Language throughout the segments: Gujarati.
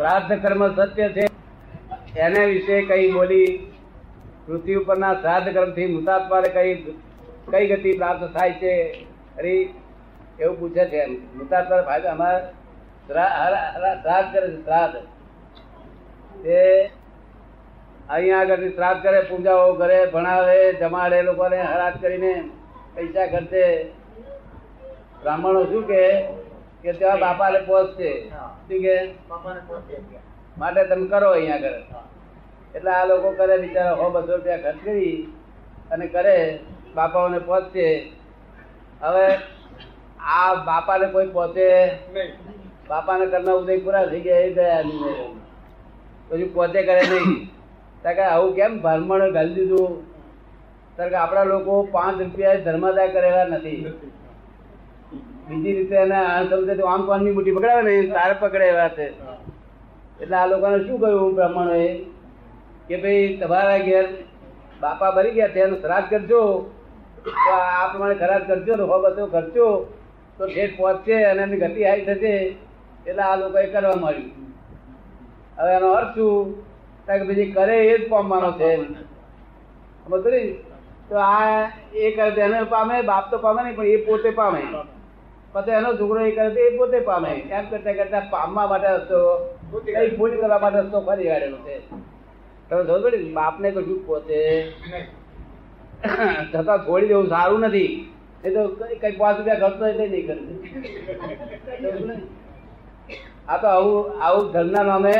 શ્રાદ્ધ કર્મ સત્ય છે. એના વિશે કઈ બોલી, પૃથ્વી ઉપરના શ્રાદ્ધ કર્મથી મુતાત્માને કઈ કઈ ગતિ પ્રાપ્ત થાય છે? અરે, એવું પૂછે છે એમ. મુતાત્મા ફાયદો અમારે શ્રાદ્ધ કરે છે, શ્રાદ્ધ. તે અહીંયા આગળ શ્રાદ્ધ કરે, પૂજાઓ કરે, ભણાવે, જમાડે, લોકોને હરાજ કરીને પૈસા ખર્ચે. બ્રાહ્મણો શું કે કે ત્યાં બાપાને પહોંચશે શું કે. માટે તમે કરો અહીંયા આગળ. એટલે આ લોકો કરે બિચારા સો બસો રૂપિયા ખર્ચ કરી અને કરે બાપાઓને પહોંચશે હવે આ બાપાને કોઈ પહોંચે બાપાને કરના ઉદય પૂરા થઈ ગયા એ ગયા. પછી પોતે કરે નહીં. કે આવું કેમ ભરમણ ગાલી દીધું? ત્યારે કે આપણા લોકો પાંચ રૂપિયા ધર્માદાય કરેલા નથી. બીજી રીતે એના તો આમ કોણની મુઠ્ઠી પકડાવે ને, તારે પકડે એવા છે એટલે આ લોકોને શું કહ્યું બ્રાહ્મણોએ? કે ભાઈ તમારા ઘેર બાપા ભરી ગયા છે એનો શ્રાદ્ધ કરજો. તો આ પ્રમાણે ખરાબ કરજો ને બધો કરજો તો ઠેઠ પહોંચશે અને એમની ગતિ હાઈ થશે. એટલે આ લોકોએ કરવા માંડ્યું. હવે એનો અર્થ શું? કારણ કે પછી કરે એ જ પામવાનો છે. સમજ તો આ એ કરે એને પામે, બાપ તો પામે નહીં પણ એ પોતે પામે. પછી એનો છોકરો એ કરે એ પોતે પામે. એમ કરતા કરતા પામવા માટે રસ્તો કઈ ફૂલ કરવા માટે રસ્તો ફરી કાઢેલો છે. તમે સમજ પડી બાપને કશું પોતે છતાં છોડી દેવું સારું નથી. એ તો કઈ કઈ પાંચ રૂપિયા ખર્ચો એટલે નહીં કરે. આ તો આવું આવું ધર્મના નામે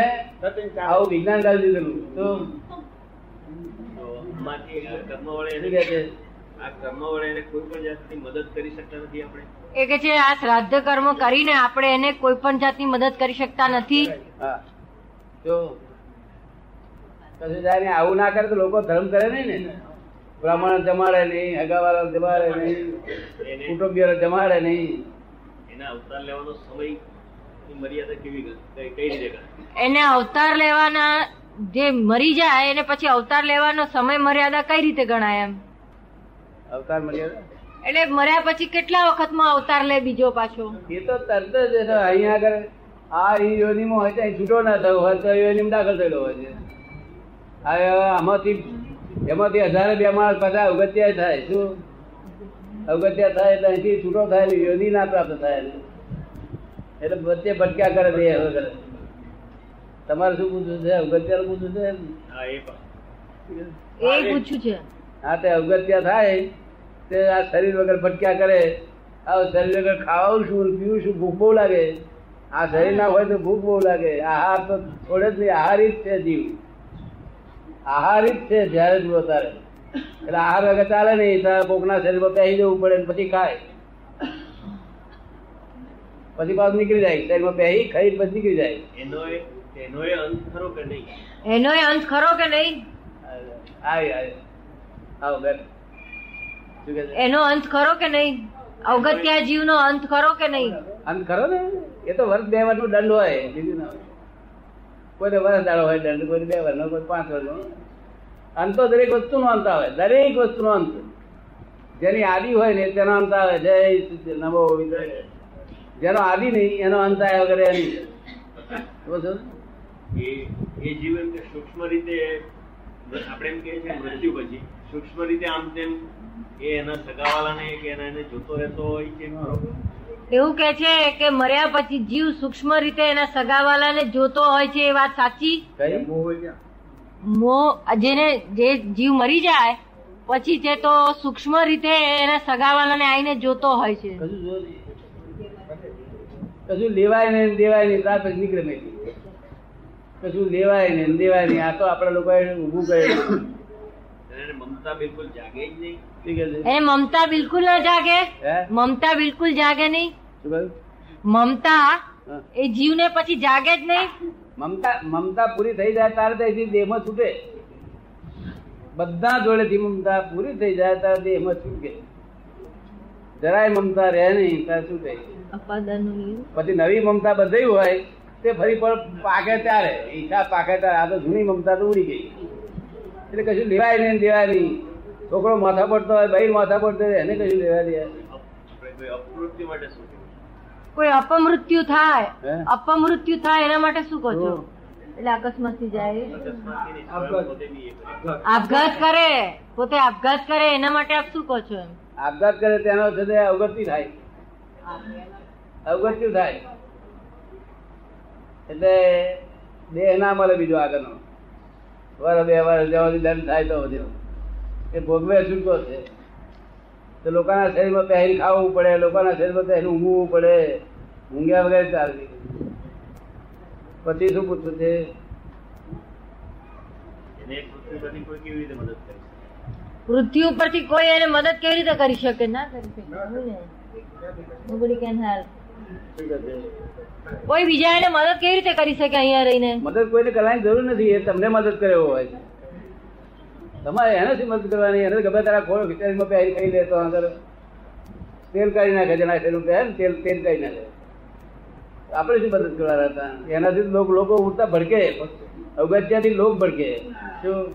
આવું વિજ્ઞાન કરી દીધેલું તો આ કર્મવાળા શું એને- કહે છે આ કર્મવાળા એને કોઈ પણ જાતની મદદ કરી શકતા નથી આપણે? એ કે છે આ શ્રાદ્ધ કર્મ કરીને આપણે એને કોઈ પણ જાતની મદદ કરી શકતા નથી. જો કશું જાય આવું ના કરે તો લોકો ધર્મ કરે નહીં ને. બ્રાહ્મણ જમાડે નહીં હગાવાળા જમાડે નહીં કુટુંબીઓ જમાડે નહીં. એના અવતાર લેવાનો સમય મર્યાદા કેવી કઈ રીતે એને અવતાર લેવાના જે મરી જાય એને પછી અવતાર લેવાનો સમય મર્યાદા કઈ રીતે ગણાય એમ? અવતાર મર્યાદા એટલે મર્યા પછી કેટલા વખતમાં અવતાર લે બીજો પાછો? એ તો તરત જ અહીંયા આગળ આ ઈ યોનિમાં હોય ત્યાં છૂટો ના થયો હોય તો યોનિમાં દાખલ થયેલો હોય છે. આમાંથી એમાંથી હજારે બે માણસ પાછા અગત્યા થાય શું? અગત્યા થાય એટલે અહીંથી છૂટો થાય યોનિ ના પ્રાપ્ત થાય. એટલે વચ્ચે ભટક્યા કરે બે હવે કરે. તમારે શું પૂછવું છે? અગત્યા પૂછવું છે? હા એ પણ. એ પૂછ્યું છે. હા તે અગત્ય થાય. તે આ શરીર વગર ભટક્યા કરે આ શરીર વગર ખાવાનું શું પીવું શું ભૂખ બહુ લાગે. આ શરીર ના હોય તો ભૂખ બહુ લાગે. આહાર તો થોડે જ નહીં આહારી જ છે જીવ. આહારી જ છે જ્યારે જુઓ ત્યારે. એટલે આહાર વગર ચાલે નહીં ત્યારે કોકના શરીરમાં પહેરી જવું પડે પછી ખાય. પછી પાછું નીકળી જાય શરીરમાં પહેરી ખાઈ પછી નીકળી જાય. એનો એનો એ અંત ખરો કે નહીં? એનો અંત ખરો કે નહીં? આવી આવી આવો બેઠ. એનો અંત ખરો કે નહીં? અવગત્યા જીવનો અંત ખરો કે નહીં? અંત ખરો ને? એ તો વર્ષ બે વર્ષનું દંડ હોય બીજું ના કોઈને વર્ષ દાડો હોય દંડ કોઈ બે વર્ષ કોઈ પાંચ વર્ષ અંત તો દરેક વસ્તુનો અંત આવે દરેક વસ્તુનો અંત. જેની આદિ હોય ને તેનો અંત આવે. જય નમો જેનો આદિ નહીં એનો અંત આવ્યા વગેરે એની એ એ જીવ એમ સૂક્ષ્મ રીતે આપણે એમ કે છે મૃત્યુ પછી. સૂક્ષ્મ રીતે આમ તેમ એ એના સગાવાલાને કે એને જોતો રહેતો હોય છે એવું કે છે કે મર્યા પછી જીવ સૂક્ષ્મ રીતે એના સગાવાલાને જોતો હોય છે એ વાત સાચી? મોહ જેને જે જીવ મરી જાય પછી છે તો સૂક્ષ્મ રીતે એના સગાવાલાને આવીને જોતો હોય છે. કશું લેવાય નહીં દેવાય નહીં રાત જ નીકળે નહીં કશું લેવાય નહીં દેવાય નહીં. આ તો આપણા લોકોએ ઊભું કરેલું એને મમતા બિલકુલ જાગે જ નહીં. એને મમતા બિલકુલ ન જાગે. મમતા બિલકુલ જાગે નહીં. શું કહ્યું? મમતા. એ જીવને પછી જાગે જ નહીં. મમતા મમતા પૂરી થઈ જાય ત્યારે ત્યાંથી દેહમાં છૂટે. બધા જોડેથી મમતા પૂરી થઈ જાય ત્યારે દેહમાં છૂટે. જરાય મમતા રહે નહીં ત્યારે છૂટે. પછી નવી મમતા બંધાઈ હોય તે ફરી પણ પાકે ત્યારે. ઈચ્છા પાકે ત્યારે. આ તો જૂની મમતા તો ઉડી ગઈ. એટલે કશું લેવાય નહીં દેવાય નહીં. છોકરો માથા પડતો હોય બહેન માથા પડતો હોય એને કશું લેવા દે કોઈ અપમૃત્યુ થાય અપમૃત્યુ થાય એના માટે શું કહો છો? એટલે અકસ્માતથી જાય. આપઘાત. કરે પોતે આપઘાત કરે એના માટે આપ શું કહો છો એમ? આપઘાત કરે તેનો છે અવગતિ થાય. અવગત્યુ થાય. એટલે દેહ ના મળે બીજો આગળનો. વર બે વર જવાની દંડ થાય તો વધ્યો એ ભોગવે છૂટકો છે. તો લોકોના શરીરમાં પહેરી ખાવું પડે લોકોના શરીરમાં પહેરી ઊંઘવું પડે. ઊંઘ્યા વગર ચાલતી પછી શું પૂછવું છે? એને પૃથ્વી પરથી કોઈ કેવી રીતે મદદ પૃથ્વી ઉપરથી કોઈ એને મદદ કેવી રીતે કરી શકે? ના કરી શકે. કહે? કોઈ બીજા એને મદદ કેવી રીતે કરી શકે અહીંયા રહીને? મદદ કોઈને કરવાની જરૂર નથી, એ તમને મદદ કર્યો હોય તમારે એને શું મદદ કરવાની, એને ગમે તારા ખોળ વિચારીમાં પહેરી ખાઈ લેતો અંદર તેલ કાઢી નાખે જણા ખેડૂત ને તેલ તેલ કાઢી નાખે. આપણે શું મદદ કરવાના હતા? એનાથી લોકો લોકો ઉડતા ભડકે. અગત્યાથી લોક ભડકે. શું?